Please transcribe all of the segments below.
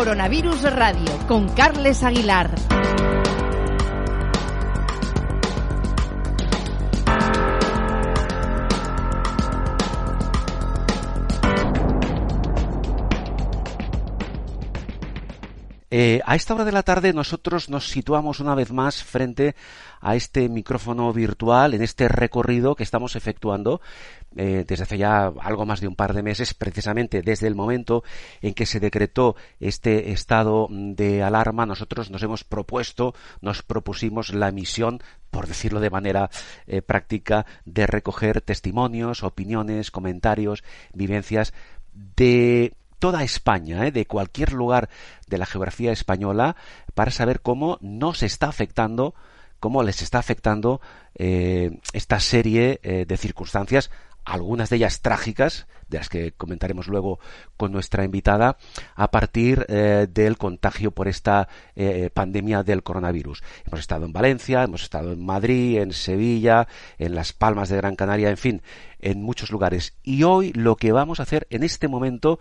Coronavirus Radio con Carles Aguilar. Eh, a esta hora de la tarde nosotros nos situamos una vez más frente a este micrófono virtual en este recorrido que estamos efectuando eh, desde hace ya algo más de un par de meses, precisamente desde el momento en que se decretó este estado de alarma, nosotros nos hemos propuesto, nos propusimos la misión por decirlo de manera eh, práctica, de recoger testimonios, opiniones, comentarios, vivencias de toda España, ¿eh? de cualquier lugar de la geografía española, para saber cómo nos está afectando, cómo les está afectando eh, esta serie eh, de circunstancias algunas de ellas trágicas, de las que comentaremos luego con nuestra invitada, a partir eh, del contagio por esta eh, pandemia del coronavirus. Hemos estado en Valencia, hemos estado en Madrid, en Sevilla, en Las Palmas de Gran Canaria, en fin, en muchos lugares. Y hoy lo que vamos a hacer en este momento,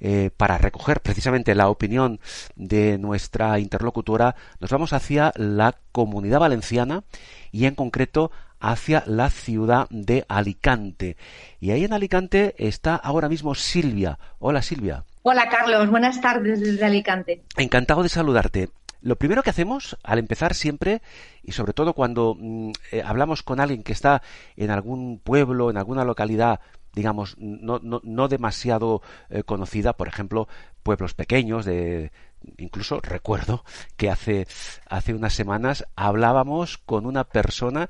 eh, para recoger precisamente la opinión de nuestra interlocutora, nos vamos hacia la comunidad valenciana y en concreto hacia la ciudad de Alicante. Y ahí en Alicante está ahora mismo Silvia. Hola Silvia. Hola Carlos, buenas tardes desde Alicante. Encantado de saludarte. Lo primero que hacemos al empezar siempre, y sobre todo cuando mm, eh, hablamos con alguien que está en algún pueblo, en alguna localidad, digamos, no, no, no demasiado eh, conocida, por ejemplo, pueblos pequeños de, incluso recuerdo que hace, hace unas semanas hablábamos con una persona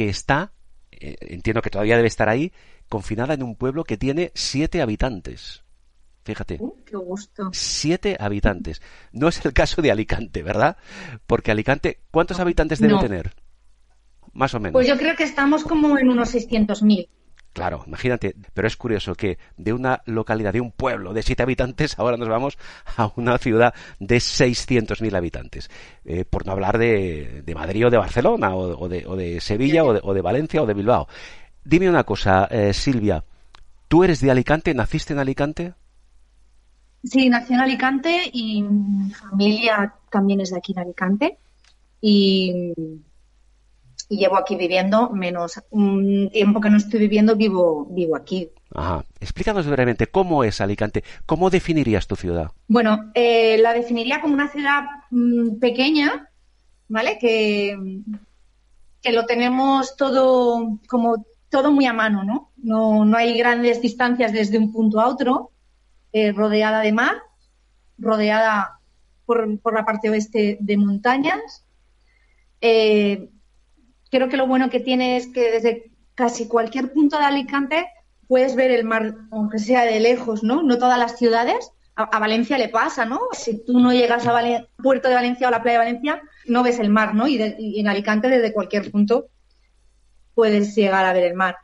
que está, eh, entiendo que todavía debe estar ahí, confinada en un pueblo que tiene siete habitantes. Fíjate. Uh, qué gusto. Siete habitantes. No es el caso de Alicante, ¿verdad? Porque Alicante, ¿cuántos habitantes debe tener? Más o menos. Pues yo creo que estamos como en unos 600.000. Claro, imagínate, pero es curioso que de una localidad, de un pueblo de siete habitantes, ahora nos vamos a una ciudad de 600.000 habitantes. Eh, por no hablar de, Madrid o de Barcelona, o, de, Sevilla, o de, Valencia, o de Bilbao. Dime una cosa, eh, Silvia, ¿tú eres de Alicante? ¿Naciste en Alicante? Sí, nací en Alicante y mi familia también es de aquí en Alicante. Y y llevo aquí viviendo, menos un tiempo que no estoy viviendo, vivo, vivo aquí. Ajá. Explícanos brevemente cómo es Alicante. ¿Cómo definirías tu ciudad? Bueno, eh, la definiría como una ciudad mm, pequeña, ¿vale? Que, que lo tenemos todo como todo muy a mano, ¿no? No, no hay grandes distancias desde un punto a otro, eh, rodeada de mar, rodeada por, por, la parte oeste de montañas. Eh, creo que lo bueno que tiene es que desde casi cualquier punto de Alicante puedes ver el mar, aunque sea de lejos, ¿no? No todas las ciudades. A, Valencia le pasa, ¿no? Si tú no llegas a Puerto de Valencia o la playa de Valencia, no ves el mar, ¿no? Y, en Alicante, desde cualquier punto, puedes llegar a ver el mar.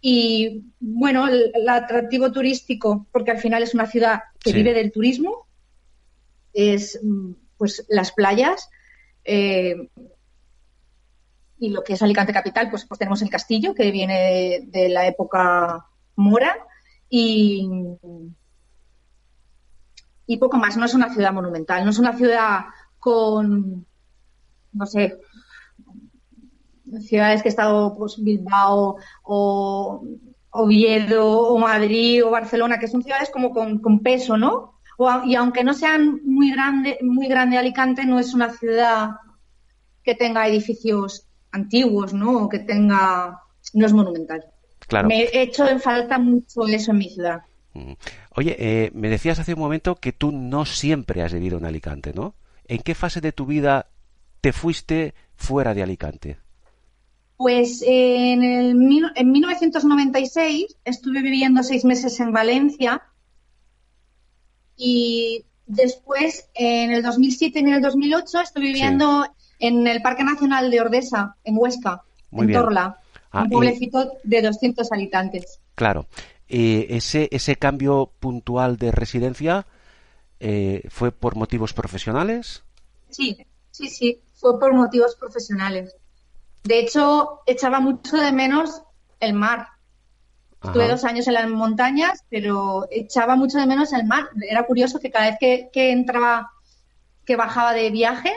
Y bueno, el, atractivo turístico, porque al final es una ciudad que vive del turismo, es mm, pues las playas, eh, y lo que es Alicante Capital, pues, pues tenemos el castillo que viene de, la época mora y, y poco más. No es una ciudad monumental, no es una ciudad con, no sé, ciudades que he estado, pues Bilbao o Oviedo o Madrid o Barcelona, que son ciudades como con, peso, ¿no? y aunque no sean muy grande, muy grande Alicante, no es una ciudad que tenga edificios antiguos, ¿no? O que tenga, no es monumental. Claro. Me he hecho en falta mucho eso en mi ciudad. Mm. Oye, eh, me decías hace un momento que tú no siempre has vivido en Alicante, ¿no? ¿En qué fase de tu vida te fuiste fuera de Alicante? Pues eh, en, el, en 1996 estuve viviendo seis meses en Valencia y después en el 2007 y en el 2008 estuve viviendo en el Parque Nacional de Ordesa, en Huesca, Muy en bien. Torla, Ah, un y- pueblecito de 200 habitantes. Claro. Eh, ese, ese cambio puntual de residencia eh, fue por motivos profesionales. Sí, sí, sí, fue por motivos profesionales. De hecho, echaba mucho de menos el mar. Estuve Ajá. dos años en las montañas, pero echaba mucho de menos el mar. Era curioso que cada vez que, que entraba, que bajaba de viaje,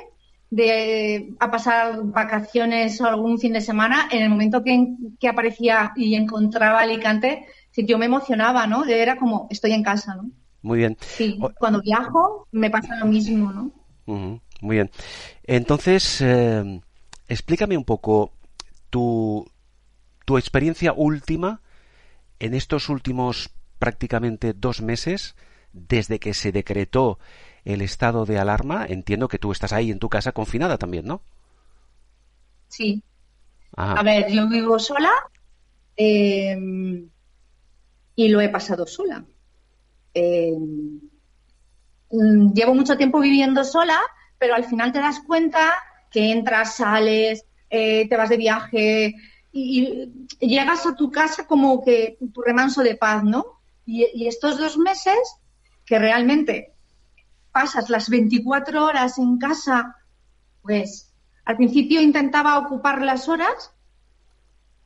de, a pasar vacaciones o algún fin de semana, en el momento que, que aparecía y encontraba Alicante, sí, yo me emocionaba, ¿no? Era como, estoy en casa, ¿no? Muy bien. Sí, cuando viajo me pasa lo mismo, ¿no? Muy bien. Entonces, eh, explícame un poco tu, tu experiencia última en estos últimos prácticamente dos meses desde que se decretó el estado de alarma. Entiendo que tú estás ahí en tu casa confinada también, ¿no? Sí, Ajá. A ver, yo vivo sola eh, y lo he pasado sola. Eh, mm, llevo mucho tiempo viviendo sola, pero al final te das cuenta que entras, sales, eh, te vas de viaje y, y llegas a tu casa como que tu remanso de paz, ¿no? Y, y estos dos meses que realmente pasas las 24 horas en casa, pues al principio intentaba ocupar las horas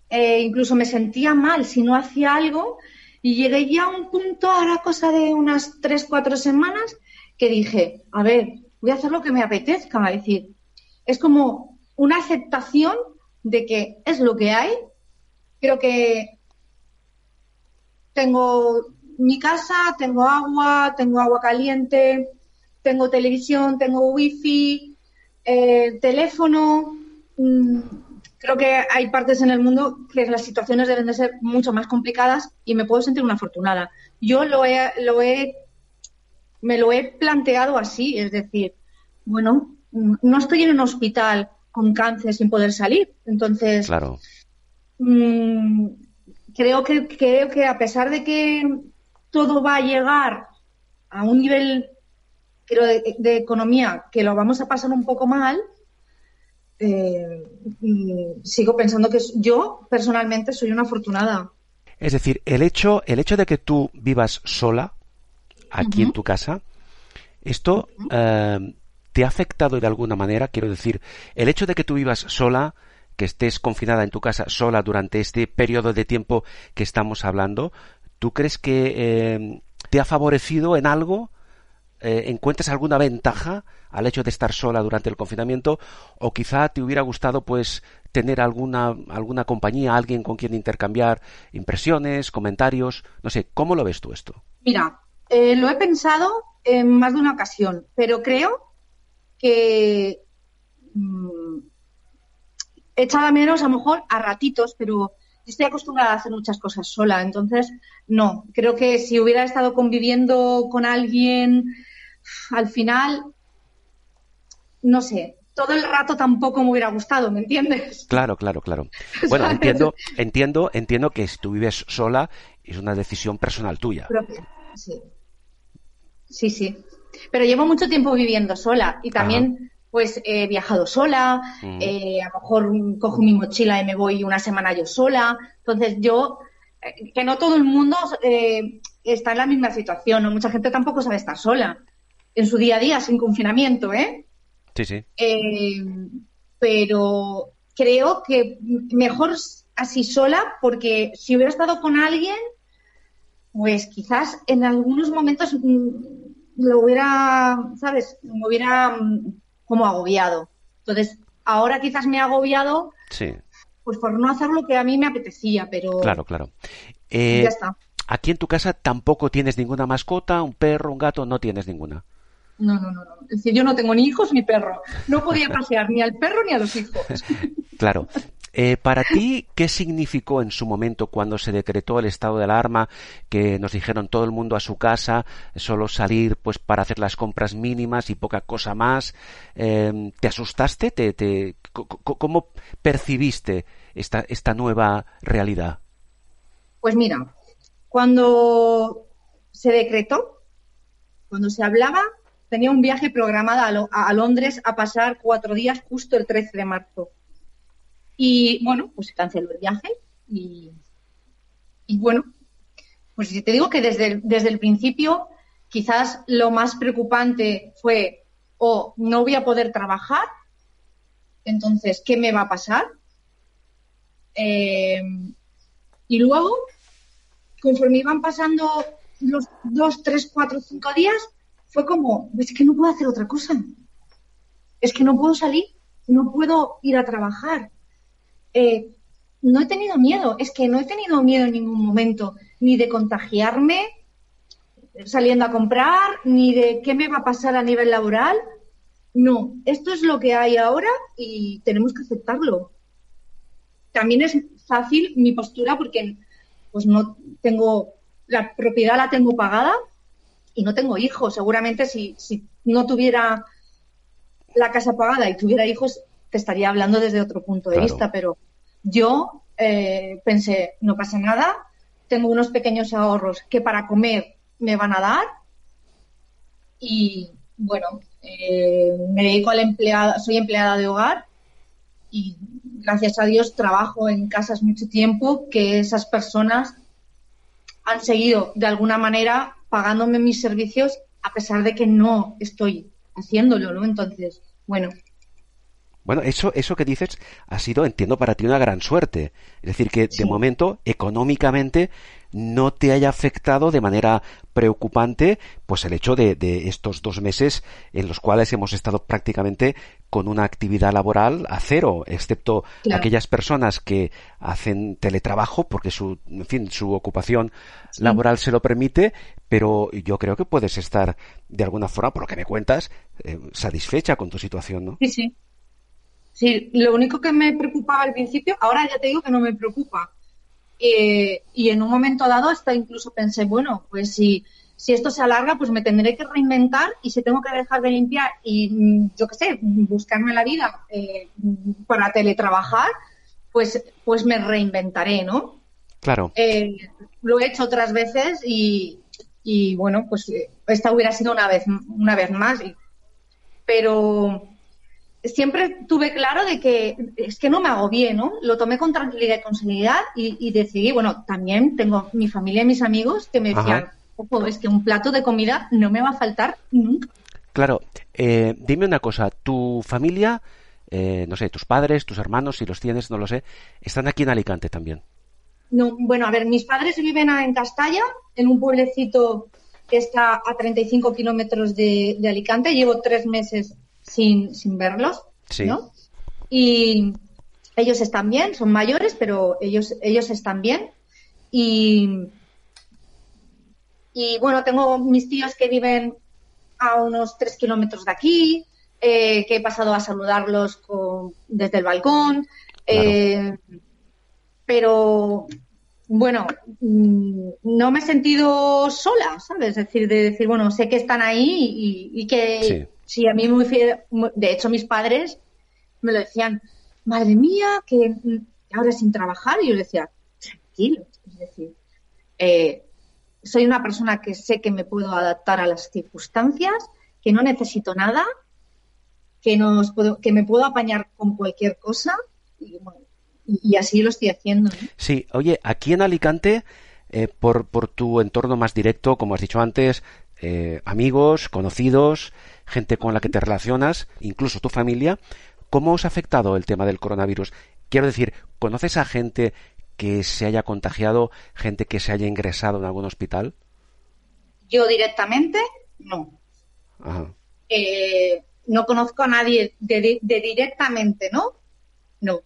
eh, incluso me sentía mal si no hacía algo y llegué ya a un punto, ahora cosa de unas tres, cuatro semanas, que dije, a ver, voy a hacer lo que me apetezca, es decir, es como una aceptación de que es lo que hay. Creo que tengo mi casa, tengo agua, tengo agua caliente, tengo televisión, tengo wifi, eh, teléfono. mm, creo que hay partes en el mundo que las situaciones deben de ser mucho más complicadas y me puedo sentir una afortunada. Yo lo he, lo he, me lo he planteado así, es decir, bueno, mm, no estoy en un hospital con cáncer sin poder salir, entonces Claro. mm, creo que creo que a pesar de que todo va a llegar a un nivel creo de, de economía que lo vamos a pasar un poco mal eh, mm, sigo pensando que yo personalmente soy una afortunada Es decir, el hecho, el hecho de que tú vivas sola aquí en tu casa, esto eh, te ha afectado de alguna manera. Quiero decir, el hecho de que tú vivas sola, que estés confinada en tu casa sola durante este periodo de tiempo que estamos hablando, ¿tú crees que eh, te ha favorecido en algo? Eh, ¿Encuentras alguna ventaja al hecho de estar sola durante el confinamiento? ¿O quizá te hubiera gustado pues tener alguna, alguna compañía, alguien con quien intercambiar impresiones, comentarios? No sé, ¿cómo lo ves tú esto? Mira, eh, lo he pensado en más de una ocasión, pero creo que mm, echaba menos a lo mejor a ratitos, pero estoy acostumbrada a hacer muchas cosas sola, entonces no, creo que si hubiera estado conviviendo con alguien, al final, no sé, todo el rato tampoco me hubiera gustado, ¿me entiendes? Claro, claro, claro. Bueno, ¿Sabes? entiendo, entiendo, entiendo que si tú vives sola es una decisión personal tuya. propia. Sí. Sí, sí. Pero llevo mucho tiempo viviendo sola y también pues he viajado sola, Ujú. eh, a lo mejor mm, cojo mi mochila y me voy una semana yo sola. Entonces yo, eh, que no todo el mundo eh, está en la misma situación, ¿no? Mucha gente tampoco sabe estar sola en su día a día sin confinamiento, ¿eh? Sí, sí. Eh, pero creo que mejor así sola, porque si hubiera estado con alguien, pues quizás en algunos momentos mm, lo hubiera, ¿sabes? Me hubiera mm, como agobiado. Entonces, ahora quizás me he agobiado Sí, pues por no hacer lo que a mí me apetecía, pero claro, claro. Eh, ya está. aquí en tu casa tampoco tienes ninguna mascota, un perro, un gato, no tienes ninguna. No, no, no, no. Es decir, yo no tengo ni hijos ni perro. No podía pasear ni al perro ni a los hijos. Claro. Eh, para ti, ¿qué significó en su momento cuando se decretó el estado de alarma, que nos dijeron todo el mundo a su casa, solo salir pues para hacer las compras mínimas y poca cosa más? Eh, ¿Te asustaste? ¿Te, te, ¿Cómo percibiste esta, esta nueva realidad? Pues mira, cuando se decretó, cuando se hablaba, tenía un viaje programado a, Londres a pasar cuatro días justo el 13 de marzo. Y bueno, pues se canceló el viaje y, bueno, pues te digo que desde el, desde el principio quizás lo más preocupante fue o no voy a poder trabajar, entonces, ¿qué me va a pasar? Eh, y luego, conforme iban pasando los dos, tres, cuatro, cinco días, fue como, es que no puedo hacer otra cosa. Es que no puedo salir, no puedo ir a trabajar. Eh, no he tenido miedo, es que no he tenido miedo en ningún momento, ni de contagiarme saliendo a comprar, ni de qué me va a pasar a nivel laboral. No, esto es lo que hay ahora y tenemos que aceptarlo. También es fácil mi postura porque pues no tengo la propiedad la tengo pagada y no tengo hijos. Seguramente si, si no tuviera la casa pagada y tuviera hijos, te estaría hablando desde otro punto de vista, pero yo eh, pensé, no pasa nada, tengo unos pequeños ahorros que para comer me van a dar y bueno, eh, me dedico al empleado, soy empleada de hogar y gracias a Dios trabajo en casas mucho tiempo que esas personas han seguido de alguna manera pagándome mis servicios a pesar de que no estoy haciéndolo, ¿no? Entonces, bueno. Bueno, eso, eso que dices ha sido, entiendo, para ti una gran suerte. Es decir, que de momento, económicamente, no te haya afectado de manera preocupante pues el hecho de, estos dos meses en los cuales hemos estado prácticamente con una actividad laboral a cero, excepto aquellas personas que hacen teletrabajo porque su, en fin, su ocupación laboral se lo permite, pero yo creo que puedes estar de alguna forma, por lo que me cuentas, eh, satisfecha con tu situación, ¿no? Sí, sí. Sí, lo único que me preocupaba al principio, ahora ya te digo que no me preocupa, eh, y en un momento dado hasta incluso pensé, bueno, pues si, si esto se alarga, pues me tendré que reinventar y si tengo que dejar de limpiar y, mm, yo qué sé, buscarme la vida eh, para teletrabajar, pues, pues me reinventaré, ¿no? Claro. Eh, lo he hecho otras veces y, y, bueno, pues esta hubiera sido una vez, una vez más. pero siempre tuve claro de que es que no me hago bien, ¿no? Lo tomé con tranquilidad y con seriedad y, decidí, bueno, también tengo mi familia y mis amigos que me decían, ojo, es que un plato de comida no me va a faltar nunca. Claro, eh, dime una cosa, tu familia, eh, no sé, tus padres, tus hermanos, si los tienes, no lo sé, están aquí en Alicante también. No, bueno, a ver, mis padres viven en Castalla, en un pueblecito que está a 35 kilómetros de, de Alicante. Llevo tres meses sin, sin verlos, ¿no? Y ellos están bien, son mayores, pero ellos, ellos están bien. Y, y bueno, tengo mis tíos que viven a unos tres kilómetros de aquí, eh, que he pasado a saludarlos con, desde el balcón. Eh, pero bueno, mm, no me he sentido sola, ¿sabes? Es decir, de decir, bueno, sé que están ahí y, que Sí, a mí muy De hecho, mis padres me lo decían, madre mía, que ahora sin trabajar. Y yo les decía, tranquilo. Es decir, eh, soy una persona que sé que me puedo adaptar a las circunstancias, que no necesito nada, que, nos que me puedo apañar con cualquier cosa. Y, así lo estoy haciendo. Sí, oye, aquí en Alicante, eh, por, por tu entorno más directo, como has dicho antes, eh, amigos, conocidos, gente con la que te relacionas, incluso tu familia, ¿cómo os ha afectado el tema del coronavirus? Quiero decir, ¿conoces a gente que se haya contagiado, gente que se haya ingresado en algún hospital? Yo directamente, no. Eh, no conozco a nadie de, directamente, ¿no? No.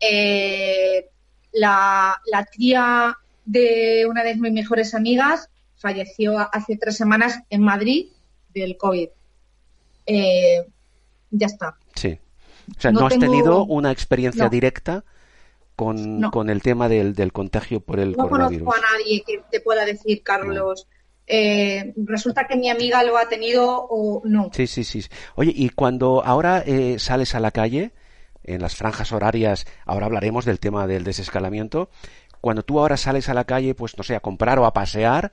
Eh, la, la tía de una de mis mejores amigas falleció hace tres semanas en Madrid del COVID. Eh, ya está. Sí. O sea, no, has tenido una experiencia directa con, el tema del, del, contagio por el coronavirus. No conozco a nadie que te pueda decir, Carlos. Eh, resulta que mi amiga lo ha tenido o no. Sí, sí, sí. Oye, y cuando ahora eh, sales a la calle, en las franjas horarias, ahora hablaremos del tema del desescalamiento, cuando tú ahora sales a la calle, pues no sé, a comprar o a pasear,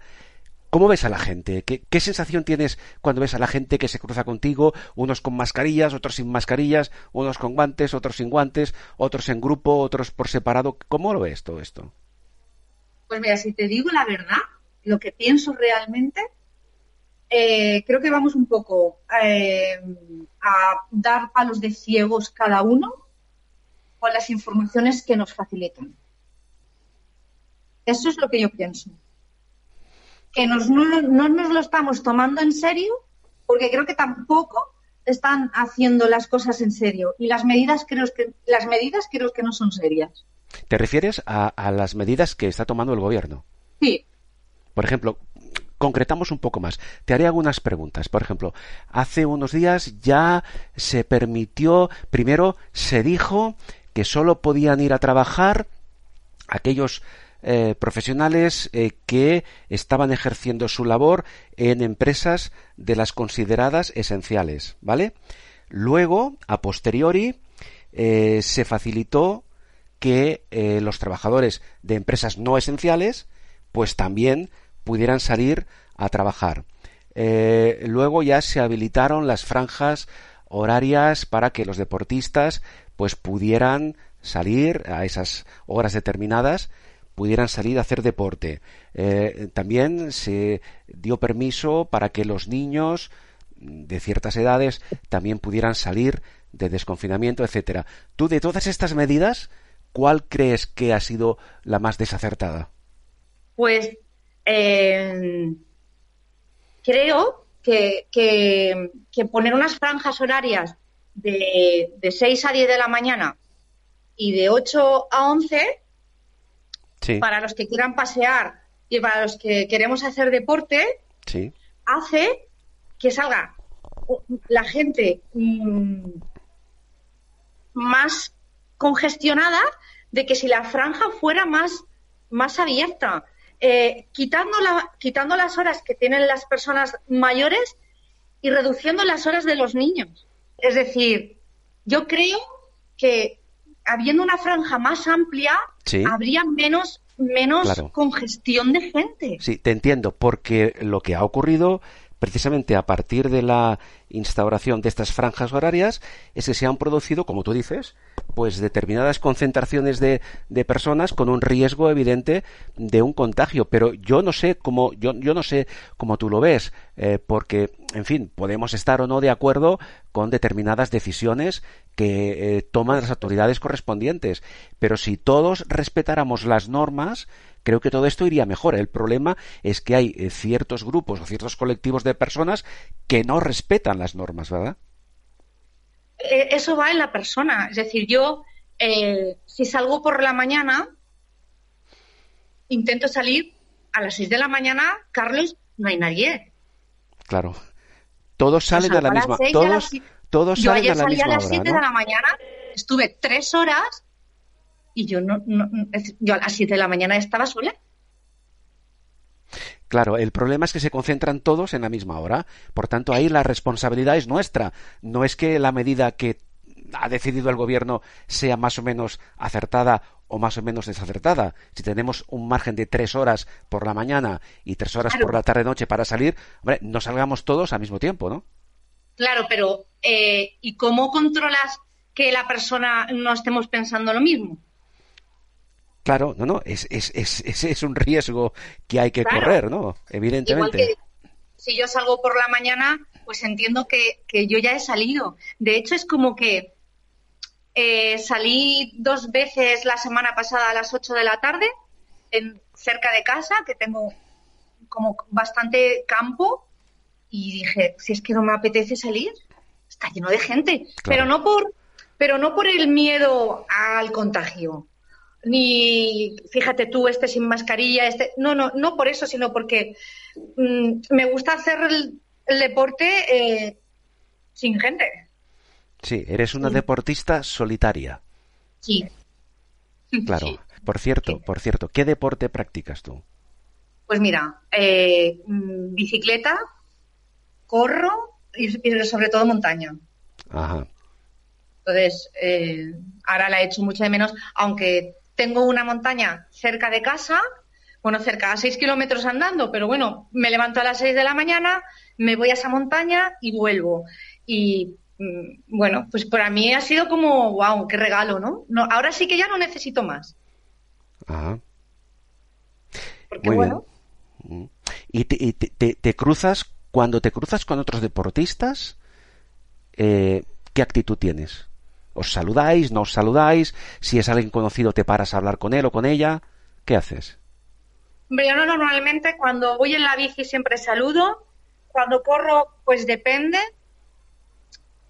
¿Cómo ves a la gente? ¿Qué, sensación tienes cuando ves a la gente que se cruza contigo? Unos con mascarillas, otros sin mascarillas, unos con guantes, otros sin guantes, otros en grupo, otros por separado. ¿Cómo lo ves todo esto? Pues mira, si te digo la verdad, lo que pienso realmente, eh, creo que vamos un poco eh, a dar palos de ciegos cada uno con las informaciones que nos facilitan. Eso es lo que yo pienso que no, nos lo estamos tomando en serio porque creo que tampoco están haciendo las cosas en serio y las medidas creo que las medidas creo que no son serias. ¿Te refieres a, a las medidas que está tomando el gobierno? Sí. Por ejemplo, concretamos un poco más. Te haré algunas preguntas. Por ejemplo, hace unos días ya se permitió, primero se dijo que solo podían ir a trabajar aquellos eh, profesionales eh, que estaban ejerciendo su labor en empresas de las consideradas esenciales, ¿vale? Luego, a posteriori, eh, se facilitó que los trabajadores de empresas no esenciales, pues también pudieran salir a trabajar. luego ya se habilitaron las franjas horarias para que los deportistas pues pudieran salir a esas horas determinadas pudieran salir a hacer deporte. Eh, también se dio permiso para que los niños de ciertas edades también pudieran salir de desconfinamiento, etcétera. Tú de todas estas medidas, ¿cuál crees que ha sido la más desacertada? Pues eh, creo que, que, poner unas franjas horarias de, de 6 a 10 de la mañana y de 8 a 11 para los que quieran pasear y para los que queremos hacer deporte, hace que salga la gente mm, más congestionada de que si la franja fuera más, más abierta, eh, quitando, la, quitando las horas que tienen las personas mayores y reduciendo las horas de los niños. Es decir, yo creo que habiendo una franja más amplia, habría menos menos congestión de gente. Sí, te entiendo, porque lo que ha ocurrido precisamente a partir de la instauración de estas franjas horarias es que se han producido, como tú dices, pues determinadas concentraciones de, de personas con un riesgo evidente de un contagio. Pero yo no sé cómo, yo, yo no sé cómo tú lo ves, eh, porque, en fin, podemos estar o no de acuerdo con determinadas decisiones que eh, toman las autoridades correspondientes. Pero si todos respetáramos las normas, creo que todo esto iría mejor. El problema es que hay eh, ciertos grupos o ciertos colectivos de personas que no respetan las normas, ¿verdad? Eh, eso va en la persona. Es decir, yo, eh, si salgo por la mañana, intento salir a las 6 de la mañana, Carlos, no hay nadie. Claro. Todos salen a la misma todos, todos yo salen a la misma a las 7 de la mañana, estuve tres horas y yo no, no, yo a las 7 de la mañana estaba sola. Claro, el problema es que se concentran todos en la misma hora. Por tanto, ahí la responsabilidad es nuestra. No es que la medida que ha decidido el gobierno sea más o menos acertada o más o menos desacertada. Si tenemos un margen de tres horas por la mañana y tres horas por la tarde-noche para salir, hombre, no salgamos todos al mismo tiempo, ¿no? Claro, pero eh, ¿y cómo controlas que la persona no estemos pensando lo mismo? Claro, no, no, es, es, es, es un riesgo que hay que correr, ¿no? Evidentemente. Igual que si yo salgo por la mañana, pues entiendo que, que yo ya he salido. De hecho, es como que eh, salí dos veces la semana pasada a las 8 de la tarde, en, cerca de casa, que tengo como bastante campo, y dije, si es que no me apetece salir, está lleno de gente. Pero no por, pero no por el miedo al contagio ni fíjate tú, este sin mascarilla, este. No, no, no por eso, sino porque mm, me gusta hacer el, deporte eh, sin gente. Sí, eres una deportista solitaria. Sí. Claro. Por cierto, por cierto, ¿qué deporte practicas tú? Pues mira, eh, mm, bicicleta, corro y, sobre todo montaña. Ajá. Entonces, eh, ahora la he hecho mucho de menos, aunque tengo una montaña cerca de casa, bueno, cerca a seis kilómetros andando, pero bueno, me levanto a las seis de la mañana, me voy a esa montaña y vuelvo. Y mm, bueno, pues para mí ha sido como, wow, qué regalo, ¿no? no ahora sí que ya no necesito más. Ajá. Porque bueno. Mm. ¿Y, te, cruzas, cuando te cruzas con otros deportistas, eh, ¿qué actitud tienes? ¿Os saludáis? ¿No os saludáis? Si es alguien conocido, te paras a hablar con él o con ella. ¿Qué haces? yo no, normalmente cuando voy en la bici siempre saludo. Cuando corro, pues depende.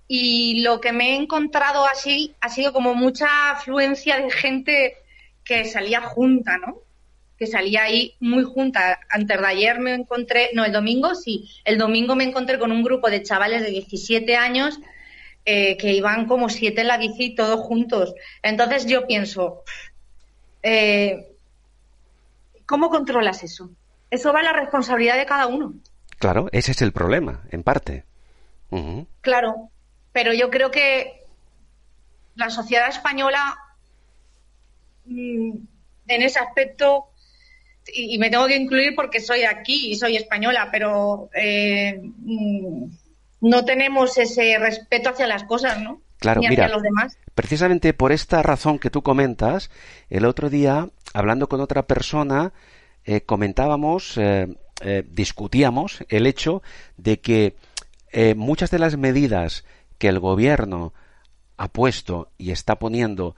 Y lo que me he encontrado así ha sido como mucha afluencia de gente que salía junta, ¿no? Que salía ahí muy junta. Antes de ayer me encontré, no, el domingo sí, el domingo me encontré con un grupo de chavales de 17 años eh, que iban como siete en la bici todos juntos. Entonces yo pienso, eh, ¿cómo controlas eso? Eso va a la responsabilidad de cada uno. Claro, ese es el problema, en parte. Claro, pero yo creo que la sociedad española mm, en ese aspecto, y, me tengo que incluir porque soy aquí y soy española, pero eh, mm, no tenemos ese respeto hacia las cosas, ¿no? Claro, mira, precisamente por esta razón que tú comentas, el otro día, hablando con otra persona, eh, comentábamos, eh, eh, discutíamos el hecho de que muchas de las medidas que el gobierno ha puesto y está poniendo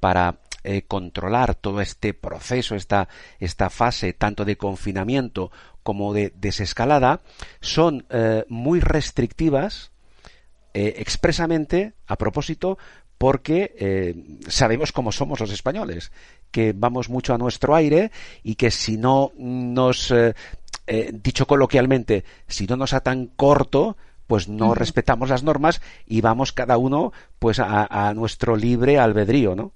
para controlar todo este proceso, esta, esta fase tanto de confinamiento como de desescalada, son muy restrictivas eh, expresamente a propósito porque eh, sabemos cómo somos los españoles, que vamos mucho a nuestro aire y que si no nos, eh, dicho coloquialmente, si no nos atan corto, pues no respetamos las normas y vamos cada uno pues a, nuestro libre albedrío, ¿no?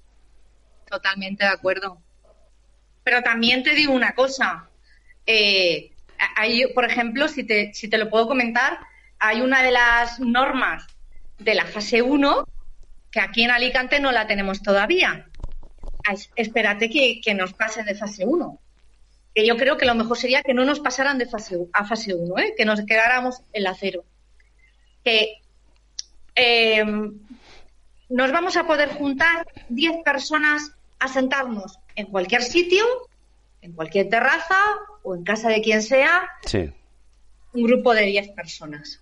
Totalmente de acuerdo. Pero también te digo una cosa. hay, por ejemplo, si te, si te lo puedo comentar, hay una de las normas de la fase 1 que aquí en Alicante no la tenemos todavía. Espérate que, nos pasen de fase 1. Que yo creo que lo mejor sería que no nos pasaran de fase, a fase 1, ¿eh? que nos quedáramos en la cero. Que eh, nos vamos a poder juntar 10 personas a sentarnos en cualquier sitio, en cualquier terraza o en casa de quien sea. Sí. Un grupo de 10 personas.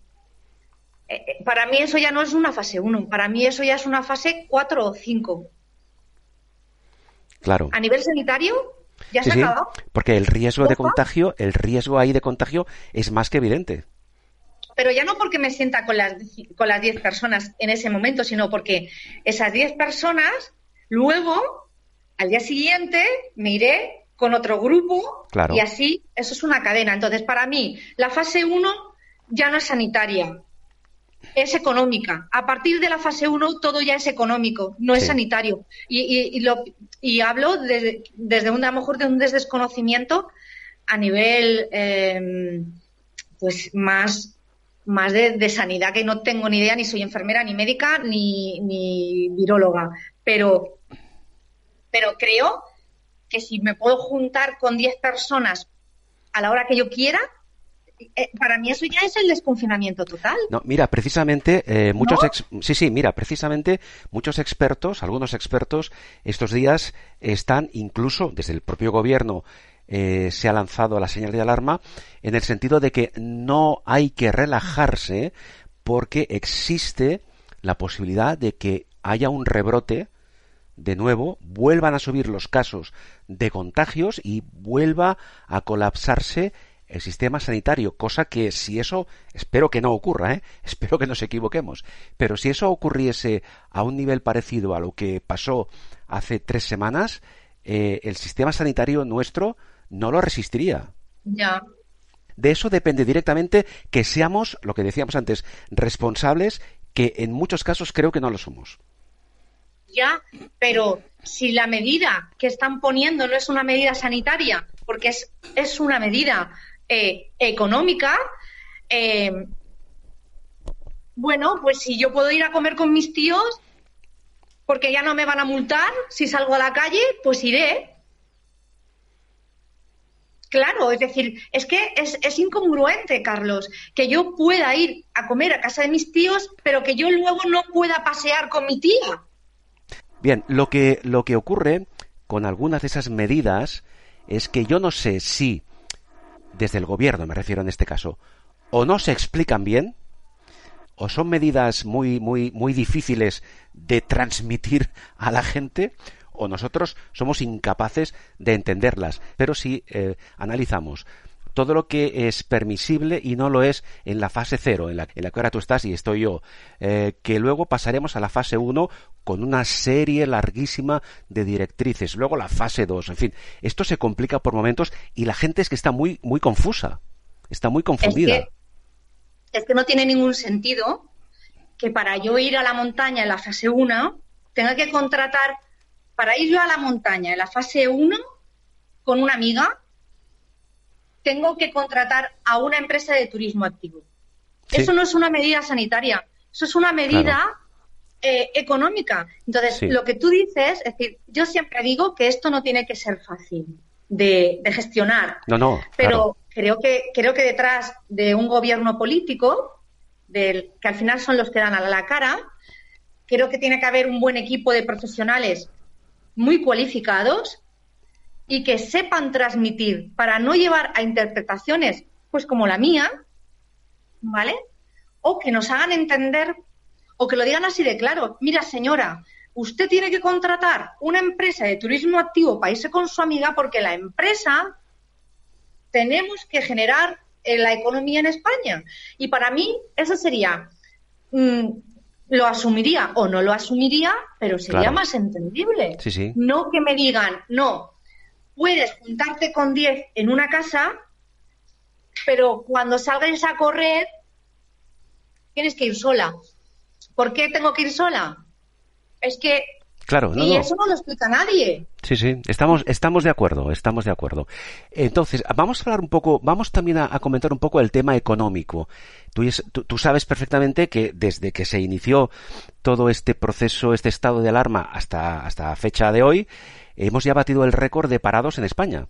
Eh, eh, para mí eso ya no es una fase 1, para mí eso ya es una fase 4 o 5. Claro. A nivel sanitario, ya se ha acabado. Porque el riesgo de contagio, el riesgo ahí de contagio es más que evidente. Pero ya no porque me sienta con las con las 10 personas en ese momento, sino porque esas 10 personas luego al día siguiente me iré con otro grupo y así eso es una cadena. Entonces, para mí, la fase 1 ya no es sanitaria, es económica. A partir de la fase 1 todo ya es económico, no es sanitario. Y, lo, y hablo desde un, a lo mejor de un desconocimiento a nivel em, pues más, más de, sanidad, que no tengo ni idea, ni soy enfermera, ni médica, ni, ni viróloga. Pero, pero creo que si me puedo juntar con 10 personas a la hora que yo quiera, eh, para mí eso ya es el desconfinamiento total. No, mira, precisamente eh, muchos sí, sí, mira, precisamente muchos expertos, algunos expertos estos días están incluso desde el propio gobierno eh, se ha lanzado la señal de alarma en el sentido de que no hay que relajarse porque existe la posibilidad de que haya un rebrote de nuevo, vuelvan a subir los casos de contagios y vuelva a colapsarse el sistema sanitario, cosa que si eso, espero que no ocurra, ¿eh? espero que nos equivoquemos, pero si eso ocurriese a un nivel parecido a lo que pasó hace tres semanas, eh, el sistema sanitario nuestro no lo resistiría. Ya. De eso depende directamente que seamos, lo que decíamos antes, responsables, que en muchos casos creo que no lo somos. Ya, pero si la medida que están poniendo no es una medida sanitaria, porque es, es una medida eh, económica, eh, bueno, pues si yo puedo ir a comer con mis tíos, porque ya no me van a multar si salgo a la calle, pues iré. Claro, es decir, es que es, es, incongruente, Carlos, que yo pueda ir a comer a casa de mis tíos, pero que yo luego no pueda pasear con mi tía. Bien, lo que, lo que ocurre con algunas de esas medidas es que yo no sé si, desde el gobierno me refiero en este caso, o no se explican bien, o son medidas muy, muy, muy difíciles de transmitir a la gente, o nosotros somos incapaces de entenderlas. Pero si eh, analizamos todo lo que es permisible y no lo es en la fase cero, en la, en la que ahora tú estás y estoy yo, eh, que luego pasaremos a la fase 1 con una serie larguísima de directrices, luego la fase 2, en fin, esto se complica por momentos y la gente es que está muy, muy confusa, está muy confundida. Es que, es que no tiene ningún sentido que para yo ir a la montaña en la fase 1 tenga que contratar para ir yo a la montaña en la fase 1 con una amiga, tengo que contratar a una empresa de turismo activo. Eso no es una medida sanitaria, eso es una medida eh, económica. Entonces, lo que tú dices, es decir, yo siempre digo que esto no tiene que ser fácil de, gestionar. No, no. Pero creo, que, creo que detrás de un gobierno político, del, que al final son los que dan a la cara, creo que tiene que haber un buen equipo de profesionales muy cualificados y que sepan transmitir para no llevar a interpretaciones pues como la mía, ¿vale? O que nos hagan entender o que lo digan así de claro. Mira, señora, usted tiene que contratar una empresa de turismo activo para irse con su amiga porque la empresa tenemos que generar eh, la economía en España. Y para mí eso sería mm, lo asumiría o no lo asumiría, pero sería más entendible. No que me digan, no, puedes juntarte con 10 en una casa, pero cuando salgáis a correr, tienes que ir sola. ¿Por qué tengo que ir sola? Es que Claro, y eso no lo explica nadie. Sí, sí, estamos, estamos de acuerdo, estamos de acuerdo. Entonces, vamos a hablar un poco, vamos también a, comentar un poco el tema económico. Tú, tú, sabes perfectamente que desde que se inició todo este proceso, este estado de alarma hasta, hasta fecha de hoy, hemos ya batido el récord de parados en España.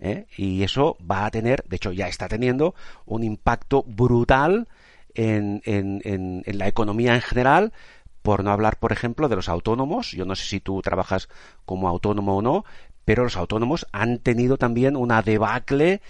¿eh? Y eso va a tener, de hecho ya está teniendo, un impacto brutal en, en, en la economía en general, por no hablar, por ejemplo, de los autónomos. Yo no sé si tú trabajas como autónomo o no, pero los autónomos han tenido también una debacle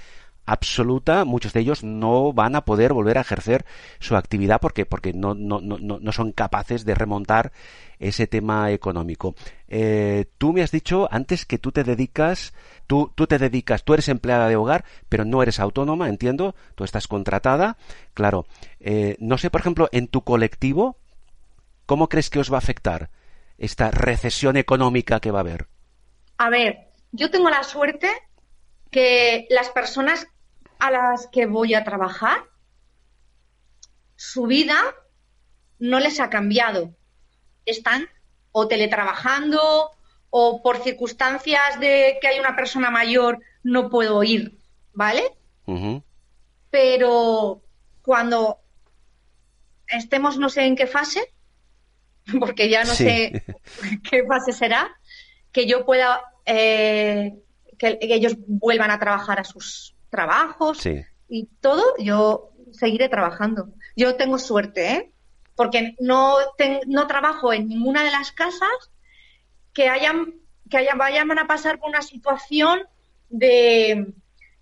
absoluta, muchos de ellos no van a poder volver a ejercer su actividad porque, porque no, no, no, no son capaces de remontar ese tema económico. Eh, tú me has dicho antes que tú te dedicas, tú, tú te dedicas, tú eres empleada de hogar, pero no eres autónoma, entiendo, tú estás contratada. Claro, eh, no sé, por ejemplo, en tu colectivo, ¿Cómo crees que os va a afectar esta recesión económica que va a haber? A ver, yo tengo la suerte que las personas a las que voy a trabajar, su vida no les ha cambiado. Están o teletrabajando o por circunstancias de que hay una persona mayor no puedo ir, ¿vale? Pero cuando estemos no sé en qué fase, porque ya no sé qué fase será, que yo pueda, eh, que, ellos vuelvan a trabajar a sus trabajos y todo, yo seguiré trabajando. Yo tengo suerte, ¿eh? Porque no, no trabajo en ninguna de las casas que hayan que hayan, vayan a pasar por una situación de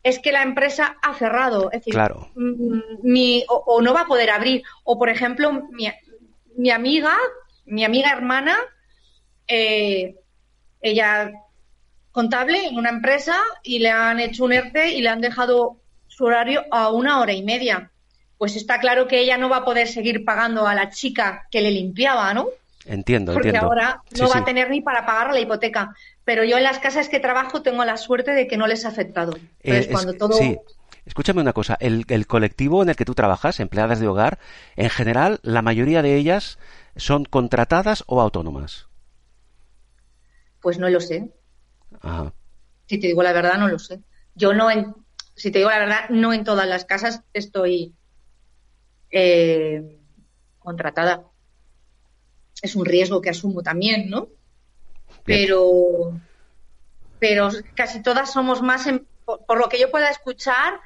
es que la empresa ha cerrado, es decir, claro. mi, o, no va a poder abrir. O, por ejemplo, mi, mi amiga mi amiga hermana, eh, ella contable en una empresa y le han hecho un ERTE y le han dejado su horario a una hora y media. Pues está claro que ella no va a poder seguir pagando a la chica que le limpiaba, ¿no? Entiendo, Porque ahora no va a tener ni para pagar la hipoteca. Pero yo en las casas que trabajo tengo la suerte de que no les ha afectado. Entonces, eh, cuando todo... Sí. Escúchame una cosa, el, el, colectivo en el que tú trabajas, empleadas de hogar, en general, la mayoría de ellas ¿Son contratadas o autónomas? Pues no lo sé. Si te digo la verdad, no lo sé. Yo no, en, si te digo la verdad, no en todas las casas estoy eh, contratada. Es un riesgo que asumo también, ¿no? Pero, pero casi todas somos más, por, lo que yo pueda escuchar,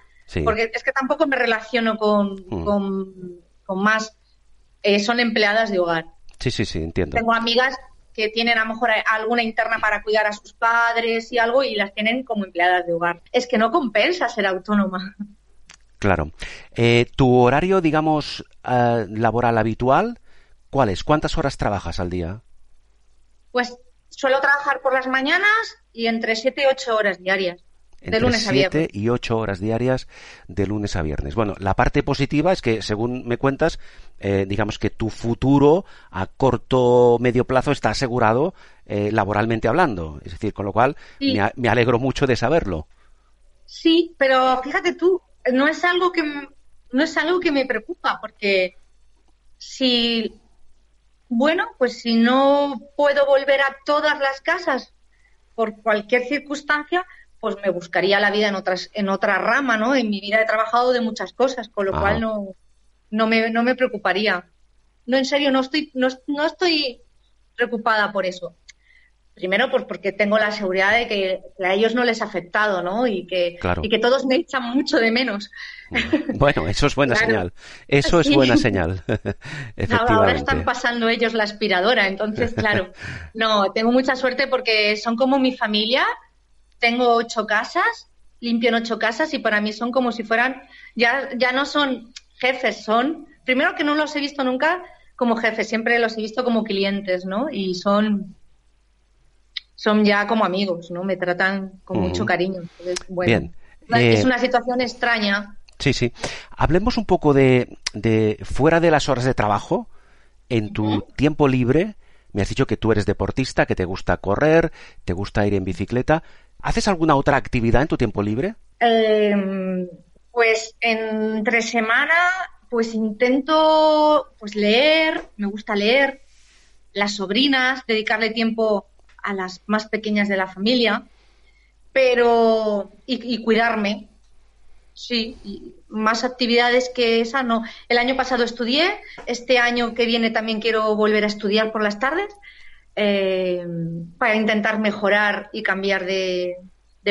porque es que tampoco me relaciono con, mm. con, más, eh, son empleadas de hogar. Sí, sí, sí, entiendo. Tengo amigas que tienen a lo mejor alguna interna para cuidar a sus padres y algo y las tienen como empleadas de hogar. Es que no compensa ser autónoma. Claro. Eh, ¿Tu horario, digamos, eh, laboral habitual, cuál es? ¿Cuántas horas trabajas al día? Pues suelo trabajar por las mañanas y entre 7 y 8 horas diarias. Entre de lunes a viernes. y 8 horas diarias de lunes a viernes. Bueno, la parte positiva es que, según me cuentas, eh, digamos que tu futuro a corto medio plazo está asegurado eh, laboralmente hablando. Es decir, con lo cual me, me, alegro mucho de saberlo. Sí, pero fíjate tú, no es algo que no es algo que me preocupa porque si bueno, pues si no puedo volver a todas las casas por cualquier circunstancia, pues me buscaría la vida en otras en otra rama, ¿no? En mi vida he trabajado de muchas cosas, con lo cual no no me, no me preocuparía. No, en serio, no estoy no, no estoy preocupada por eso. Primero, pues porque tengo la seguridad de que, a ellos no les ha afectado, ¿no? Y que, y que todos me echan mucho de menos. Bueno, eso es buena señal. Eso es buena señal. Ahora están pasando ellos la aspiradora, entonces, claro. No, tengo mucha suerte porque son como mi familia. Tengo ocho casas, limpio en ocho casas y para mí son como si fueran, ya, ya no son jefes, son, primero que no los he visto nunca como jefes, siempre los he visto como clientes, ¿no? Y son son ya como amigos, ¿no? Me tratan con mucho cariño. Bien. es eh, una situación extraña. Sí, sí. Hablemos un poco de, de fuera de las horas de trabajo, en tu tiempo libre. Me has dicho que tú eres deportista, que te gusta correr, te gusta ir en bicicleta. ¿Haces alguna otra actividad en tu tiempo libre? Em, pues entre semana, pues intento pues leer, me gusta leer, las sobrinas, dedicarle tiempo a las más pequeñas de la familia, pero y, cuidarme, sí, y más actividades que esa no. El año pasado estudié, este año que viene también quiero volver a estudiar por las tardes eh, para intentar mejorar y cambiar de,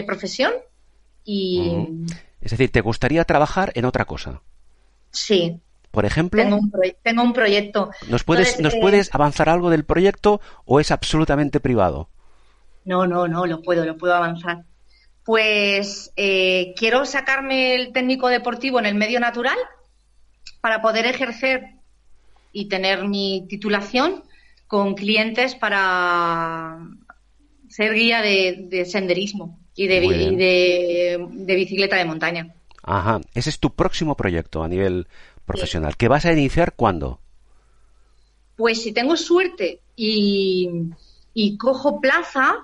profesión. Y... Es decir, ¿te gustaría trabajar en otra cosa? Sí, por ejemplo. Tengo un, tengo un proyecto. ¿Nos puedes, ¿nos eh, puedes avanzar algo del proyecto o es absolutamente privado? No, no, no, lo puedo, lo puedo avanzar. Pues eh, quiero sacarme el técnico deportivo en el medio natural para poder ejercer y tener mi titulación con clientes para ser guía de, senderismo y, de, de, bicicleta de montaña. Ajá, ese es tu próximo proyecto a nivel profesional. ¿Qué vas a iniciar cuándo? Pues si tengo suerte y, cojo plaza,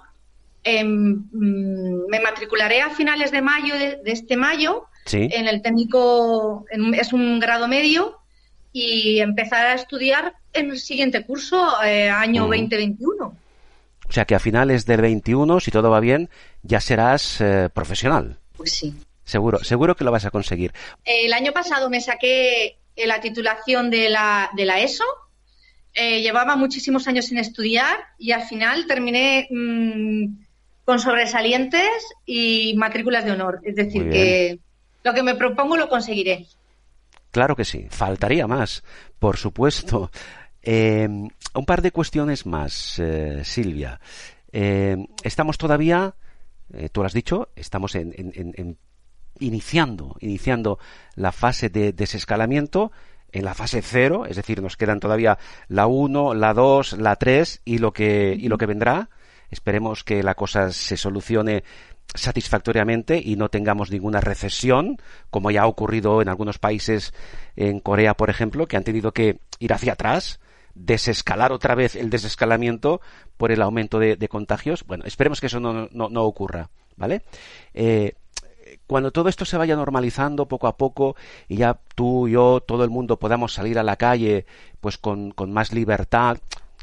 mm, me matricularé a finales de mayo de, este mayo en el técnico, es un grado medio y empezar a estudiar en el siguiente curso, eh, año 2021. O sea que a finales del 21, si todo va bien, ya serás eh, profesional. Pues sí. Seguro, seguro que lo vas a conseguir. El año pasado me saqué eh, la titulación de la, de la ESO. Eh, llevaba muchísimos años sin estudiar y al final terminé mm, con sobresalientes y matrículas de honor. Es decir, que lo que me propongo lo conseguiré. Claro que sí, faltaría más, por supuesto. Eh, un par de cuestiones más, Silvia. estamos todavía, tú lo has dicho, estamos en, en iniciando, iniciando la fase de desescalamiento en la fase cero, es decir, nos quedan todavía la 1, la 2, la 3 y lo que, y lo que vendrá. Esperemos que la cosa se solucione satisfactoriamente y no tengamos ninguna recesión, como ya ha ocurrido en algunos países, en Corea, por ejemplo, que han tenido que ir hacia atrás, desescalar otra vez el desescalamiento por el aumento de, contagios. Bueno, esperemos que eso no, no, no ocurra, ¿vale? Eh, cuando todo esto se vaya normalizando poco a poco y ya tú, yo, todo el mundo podamos salir a la calle pues con, más libertad,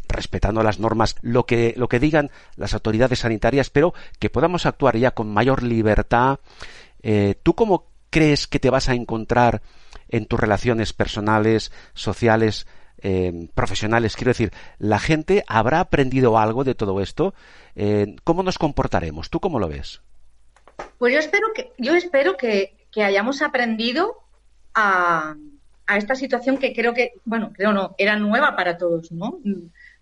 respetando las normas, lo que, lo que digan las autoridades sanitarias, pero que podamos actuar ya con mayor libertad. Eh, ¿Tú cómo crees que te vas a encontrar en tus relaciones personales, sociales, eh, profesionales? Quiero decir, ¿la gente habrá aprendido algo de todo esto? Eh, ¿Cómo nos comportaremos? ¿Tú cómo lo ves? Pues yo espero que, yo espero que, hayamos aprendido a, a esta situación que creo que, bueno, creo no, era nueva para todos, ¿no?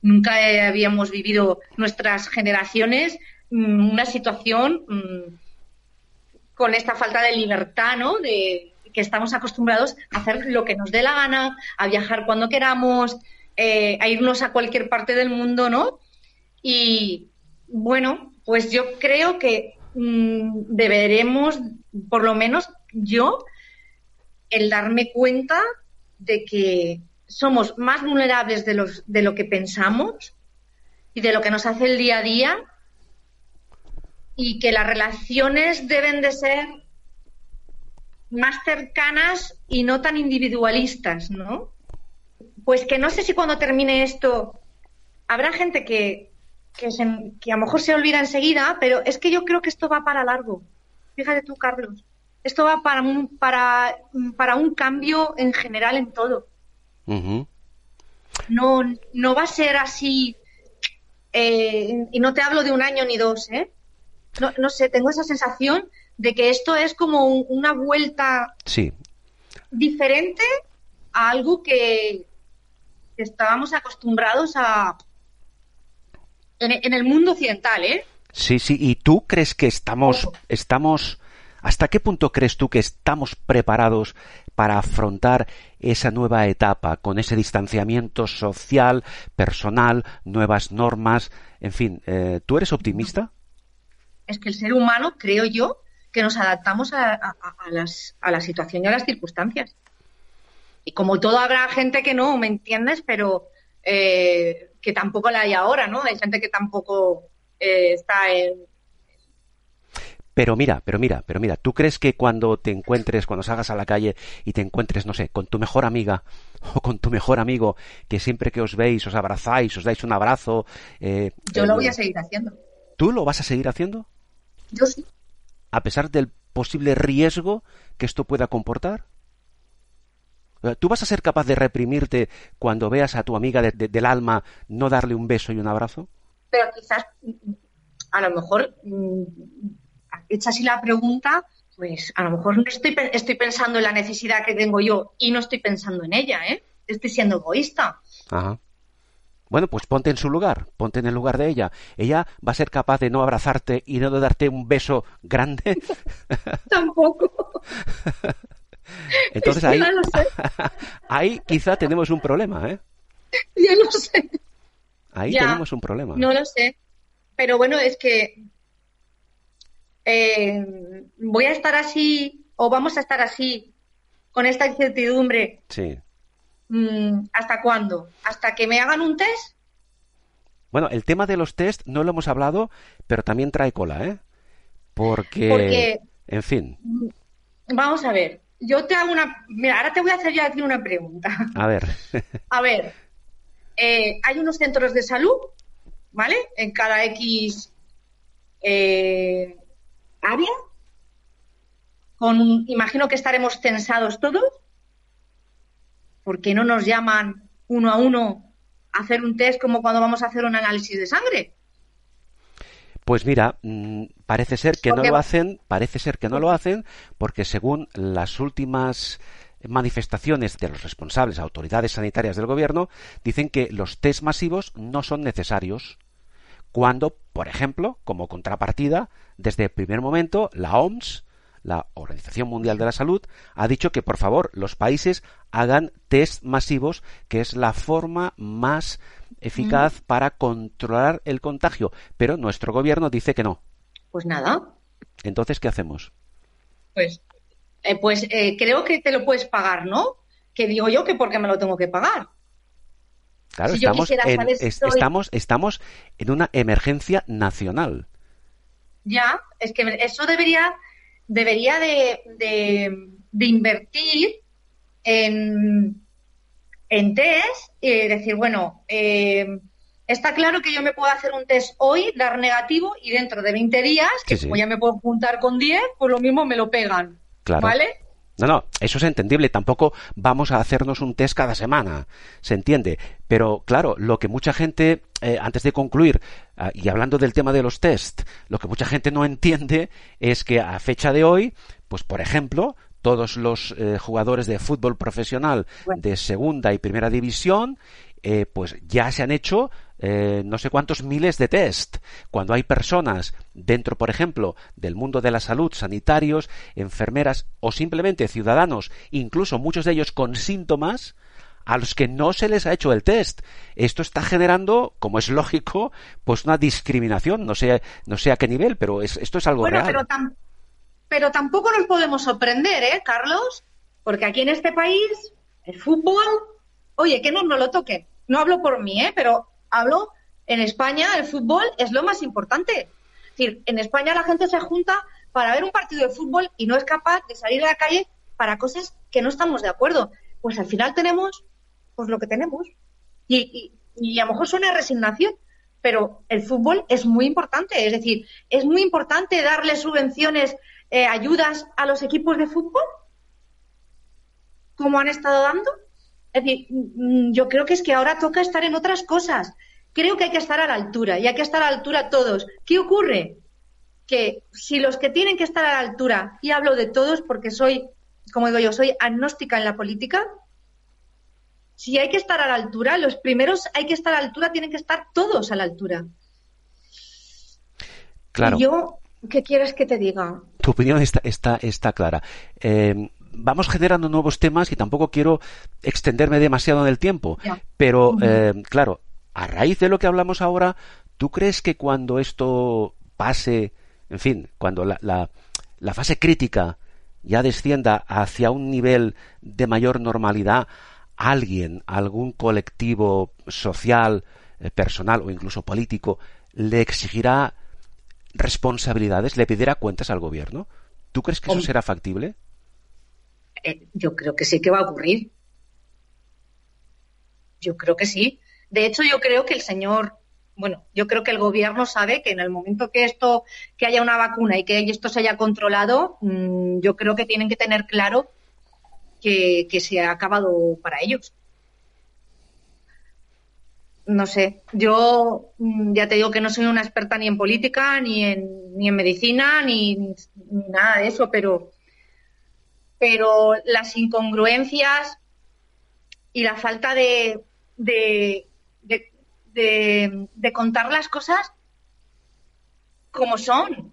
Nunca habíamos vivido nuestras generaciones mm, una situación mm, con esta falta de libertad, ¿no? De que estamos acostumbrados a hacer lo que nos dé la gana, a viajar cuando queramos, eh, a irnos a cualquier parte del mundo, ¿no? Y bueno, pues yo creo que mm, deberemos, por lo menos yo, el darme cuenta de que somos más vulnerables de, los, de lo que pensamos y de lo que nos hace el día a día y que las relaciones deben de ser más cercanas y no tan individualistas, ¿no? Pues que no sé si cuando termine esto habrá gente que, que, que a lo mejor se olvida enseguida, pero es que yo creo que esto va para largo. Fíjate tú, Carlos esto va para un, para, para un cambio en general en todo. no, no va a ser así, eh, y no te hablo de un año ni dos, ¿eh? No, no sé, tengo esa sensación de que esto es como una vuelta sí. diferente a algo que, estábamos acostumbrados a en, en, el mundo occidental, ¿eh? Sí, sí. ¿Y tú crees que estamos, estamos ¿Hasta qué punto crees tú que estamos preparados para afrontar esa nueva etapa con ese distanciamiento social, personal, nuevas normas? En fin, eh, ¿tú eres optimista? Es que el ser humano, creo yo, que nos adaptamos a, las, a la situación y a las circunstancias. Y como todo habrá gente que no, ¿me entiendes? Pero eh, que tampoco la hay ahora, ¿no? Hay gente que tampoco eh, está en, pero mira, pero mira, pero mira, ¿tú crees que cuando te encuentres, cuando salgas a la calle y te encuentres, no sé, con tu mejor amiga o con tu mejor amigo, que siempre que os veis os abrazáis, os dais un abrazo? Eh, Yo lo voy a seguir haciendo. ¿Tú lo vas a seguir haciendo? Yo sí. A pesar del posible riesgo que esto pueda comportar. ¿Tú vas a ser capaz de reprimirte cuando veas a tu amiga del alma no darle un beso y un abrazo? Pero quizás, a lo mejor, mm, hecha así la pregunta, pues a lo mejor no estoy, estoy pensando en la necesidad que tengo yo y no estoy pensando en ella, ¿eh? Estoy siendo egoísta. Ajá. Bueno, pues ponte en su lugar, ponte en el lugar de ella. ¿Ella va a ser capaz de no abrazarte y no de darte un beso grande? Tampoco. Entonces ahí, ahí quizá tenemos un problema, ¿eh? Ya lo sé. Ahí tenemos un problema. No lo sé. Pero bueno, es que eh, voy a estar así o vamos a estar así con esta incertidumbre. Sí. Mm, ¿Hasta cuándo? ¿Hasta que me hagan un test? Bueno, el tema de los test no lo hemos hablado, pero también trae cola, ¿eh? Porque, Porque en fin. Vamos a ver. Yo te hago una. Mira, ahora te voy a hacer yo aquí una pregunta. A ver. a ver. Eh, hay unos centros de salud, ¿vale? En cada X eh, área? Con, imagino que estaremos tensados todos. ¿Por qué no nos llaman uno a uno a hacer un test como cuando vamos a hacer un análisis de sangre? Pues mira, mm, parece ser que no lo hacen, parece ser que no lo hacen, porque según las últimas manifestaciones de los responsables, autoridades sanitarias del gobierno, dicen que los test masivos no son necesarios cuando, por ejemplo, como contrapartida, desde el primer momento, la OMS, la Organización Mundial de la Salud, ha dicho que, por favor, los países hagan test masivos, que es la forma más eficaz mm. para controlar el contagio. Pero nuestro gobierno dice que no. Pues nada. Entonces, ¿qué hacemos? Pues, eh, pues eh, creo que te lo puedes pagar, ¿no? Que digo yo que porque me lo tengo que pagar. Claro, estamos, en, estamos, estamos en una emergencia nacional. Ya, es que eso debería, debería de, de, invertir en, en test y decir, bueno, eh, Está claro que yo me puedo hacer un test hoy, dar negativo, y dentro de 20 días, que como ya me puedo juntar con 10, pues lo mismo me lo pegan. Claro. ¿Vale? No, no, eso es entendible. Tampoco vamos a hacernos un test cada semana. Se entiende. Pero claro, lo que mucha gente, eh, antes de concluir, ah, y hablando del tema de los test, lo que mucha gente no entiende es que a fecha de hoy, pues por ejemplo, todos los eh, jugadores de fútbol profesional de segunda y primera división eh, pues ya se han hecho eh, no sé cuántos miles de test. Cuando hay personas dentro, por ejemplo, del mundo de la salud, sanitarios, enfermeras o simplemente ciudadanos, incluso muchos de ellos con síntomas, a los que no se les ha hecho el test. Esto está generando, como es lógico, pues una discriminación. No sé, no sé a qué nivel, pero esto es algo real. Pero, pero tampoco nos podemos sorprender, ¿eh, Carlos? Porque aquí en este país, el fútbol, oye, que no nos lo toquen no hablo por mí, ¿eh? pero hablo en España, el fútbol es lo más importante. Es decir, en España la gente se junta para ver un partido de fútbol y no es capaz de salir a la calle para cosas que no estamos de acuerdo. Pues al final tenemos pues lo que tenemos. Y, a lo mejor suena resignación, pero el fútbol es muy importante. Es decir, es muy importante darle subvenciones, eh, ayudas a los equipos de fútbol, como han estado dando. Es decir, mm, yo creo que es que ahora toca estar en otras cosas. Creo que hay que estar a la altura y hay que estar a la altura todos. ¿Qué ocurre? Que si los que tienen que estar a la altura, y hablo de todos porque soy, como digo yo, soy agnóstica en la política, si hay que estar a la altura, los primeros hay que estar a la altura, tienen que estar todos a la altura. Claro. yo, ¿qué quieres que te diga? Tu opinión está, está, está clara. Eh, vamos generando nuevos temas y tampoco quiero extenderme demasiado en el tiempo. Pero, eh, claro, a raíz de lo que hablamos ahora, ¿tú crees que cuando esto pase, en fin, cuando la, la, fase crítica ya descienda hacia un nivel de mayor normalidad, alguien, algún colectivo social, eh, personal o incluso político, le exigirá responsabilidades, le pedirá cuentas al gobierno? ¿Tú crees que eso será factible? Eh, yo creo que sí que va a ocurrir. Yo creo que sí. De hecho, yo creo que el señor, bueno, yo creo que el gobierno sabe que en el momento que esto, que haya una vacuna y que esto se haya controlado, mm, yo creo que tienen que tener claro que, se ha acabado para ellos. No sé, yo mm, ya te digo que no soy una experta ni en política, ni en, ni en medicina, ni, nada de eso, pero pero las incongruencias y la falta de, contar las cosas como son.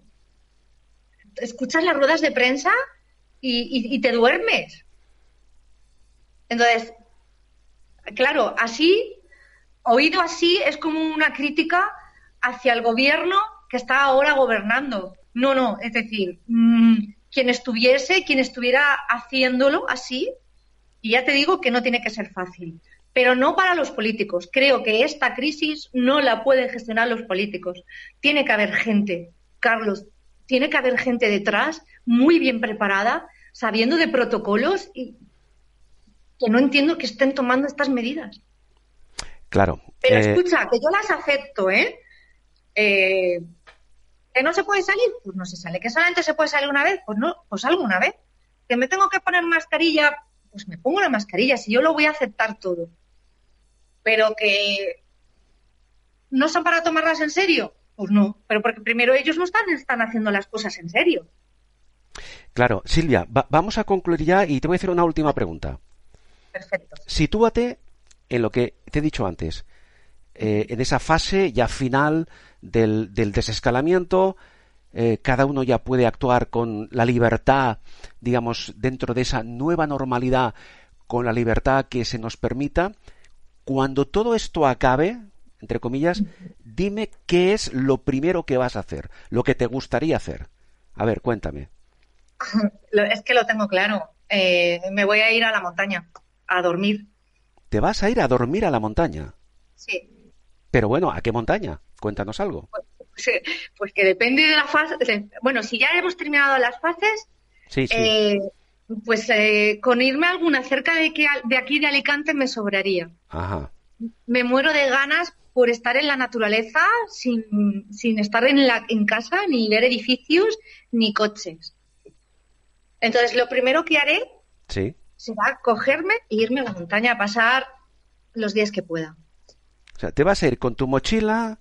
Escuchas las ruedas de prensa y, te duermes. Entonces, claro, así, oído así, es como una crítica hacia el gobierno que está ahora gobernando. No, no, es decir, mm, quien estuviese, quien estuviera haciéndolo así, y ya te digo que no tiene que ser fácil, pero no para los políticos. Creo que esta crisis no la pueden gestionar los políticos. Tiene que haber gente, Carlos, tiene que haber gente detrás muy bien preparada, sabiendo de protocolos y que no entiendo que estén tomando estas medidas. Claro. Pero eh, escucha, que yo las acepto, ¿eh? eh ¿Que no se puede salir? Pues no se sale. ¿Que solamente se puede salir una vez? Pues no, pues salgo una vez. ¿Que me tengo que poner mascarilla? Pues me pongo la mascarilla, si yo lo voy a aceptar todo. Pero que no son para tomarlas en serio, pues no. Pero porque primero ellos no están, están haciendo las cosas en serio. Claro, Silvia, vamos a concluir ya y te voy a hacer una última pregunta. Perfecto. Sitúate en lo que te he dicho antes, eh, en esa fase ya final del, desescalamiento, eh, cada uno ya puede actuar con la libertad, digamos, dentro de esa nueva normalidad, con la libertad que se nos permita. Cuando todo esto acabe, entre comillas, dime qué es lo primero que vas a hacer, lo que te gustaría hacer. A ver, cuéntame. Es que lo tengo claro. Eh, me voy a ir a la montaña, a dormir. ¿Te vas a ir a dormir a la montaña? Sí. Pero bueno, ¿a qué montaña? Cuéntanos algo. Pues, pues, que depende de la fase. Bueno, si ya hemos terminado las fases, eh, pues eh, con irme alguna cerca de, que, de aquí de Alicante me sobraría. Ajá. Me muero de ganas por estar en la naturaleza sin, sin estar en, la, en casa, ni ver edificios, ni coches. Entonces, lo primero que haré Sí. será cogerme e irme a la montaña a pasar los días que pueda. O sea, te vas a ir con tu mochila,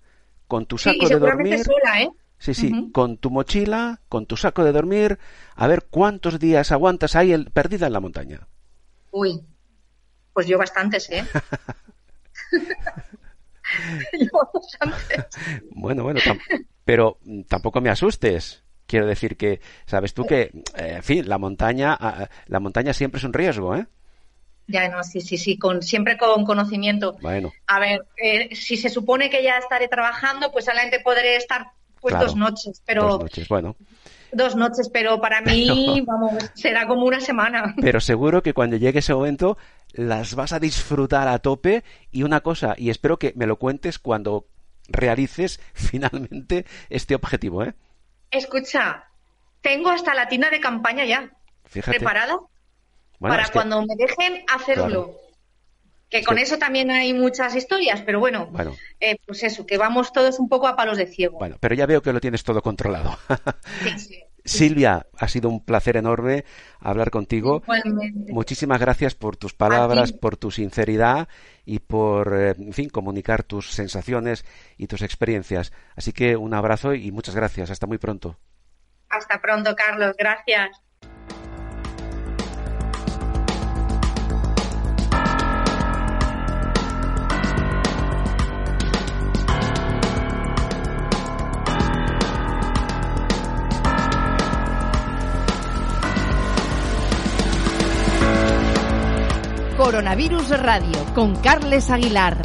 con tu Sí, saco y de dormir. sola, ¿eh? Sí, sí, con tu mochila, con tu saco de dormir, a ver cuántos días aguantas ahí el- perdida en la montaña. Uy, pues yo bastantes, ¿eh? yo bastantes. Bueno, bueno, tam- pero mm, tampoco me asustes. Quiero decir que, sabes tú que, eh, en fin, la montaña, ah, ah, la montaña siempre es un riesgo, ¿eh? Ya, no, sí, sí, sí, con, siempre con conocimiento. Bueno, A ver, eh, si se supone que ya estaré trabajando, pues solamente podré estar pues Claro, dos noches, pero dos noches, bueno. dos noches, pero para mí, vamos, será como una semana. Pero seguro que cuando llegue ese momento las vas a disfrutar a tope y una cosa, y espero que me lo cuentes cuando realices finalmente este objetivo, ¿eh? Escucha, tengo hasta la tienda de campaña ya Fíjate. preparada Bueno, para es que- cuando me dejen hacerlo. Que con eso también hay muchas historias, pero bueno, Bueno. eh, pues eso, que vamos todos un poco a palos de ciego. Bueno, pero ya veo que lo tienes todo controlado. Sí, sí. Silvia, ha sido un placer enorme hablar contigo. Igualmente. Muchísimas gracias por tus palabras, por tu sinceridad y por, eh, en fin, comunicar tus sensaciones y tus experiencias. Así que un abrazo y muchas gracias. Hasta muy pronto. Hasta pronto, Carlos. Gracias. Coronavirus Radio con Carles Aguilar.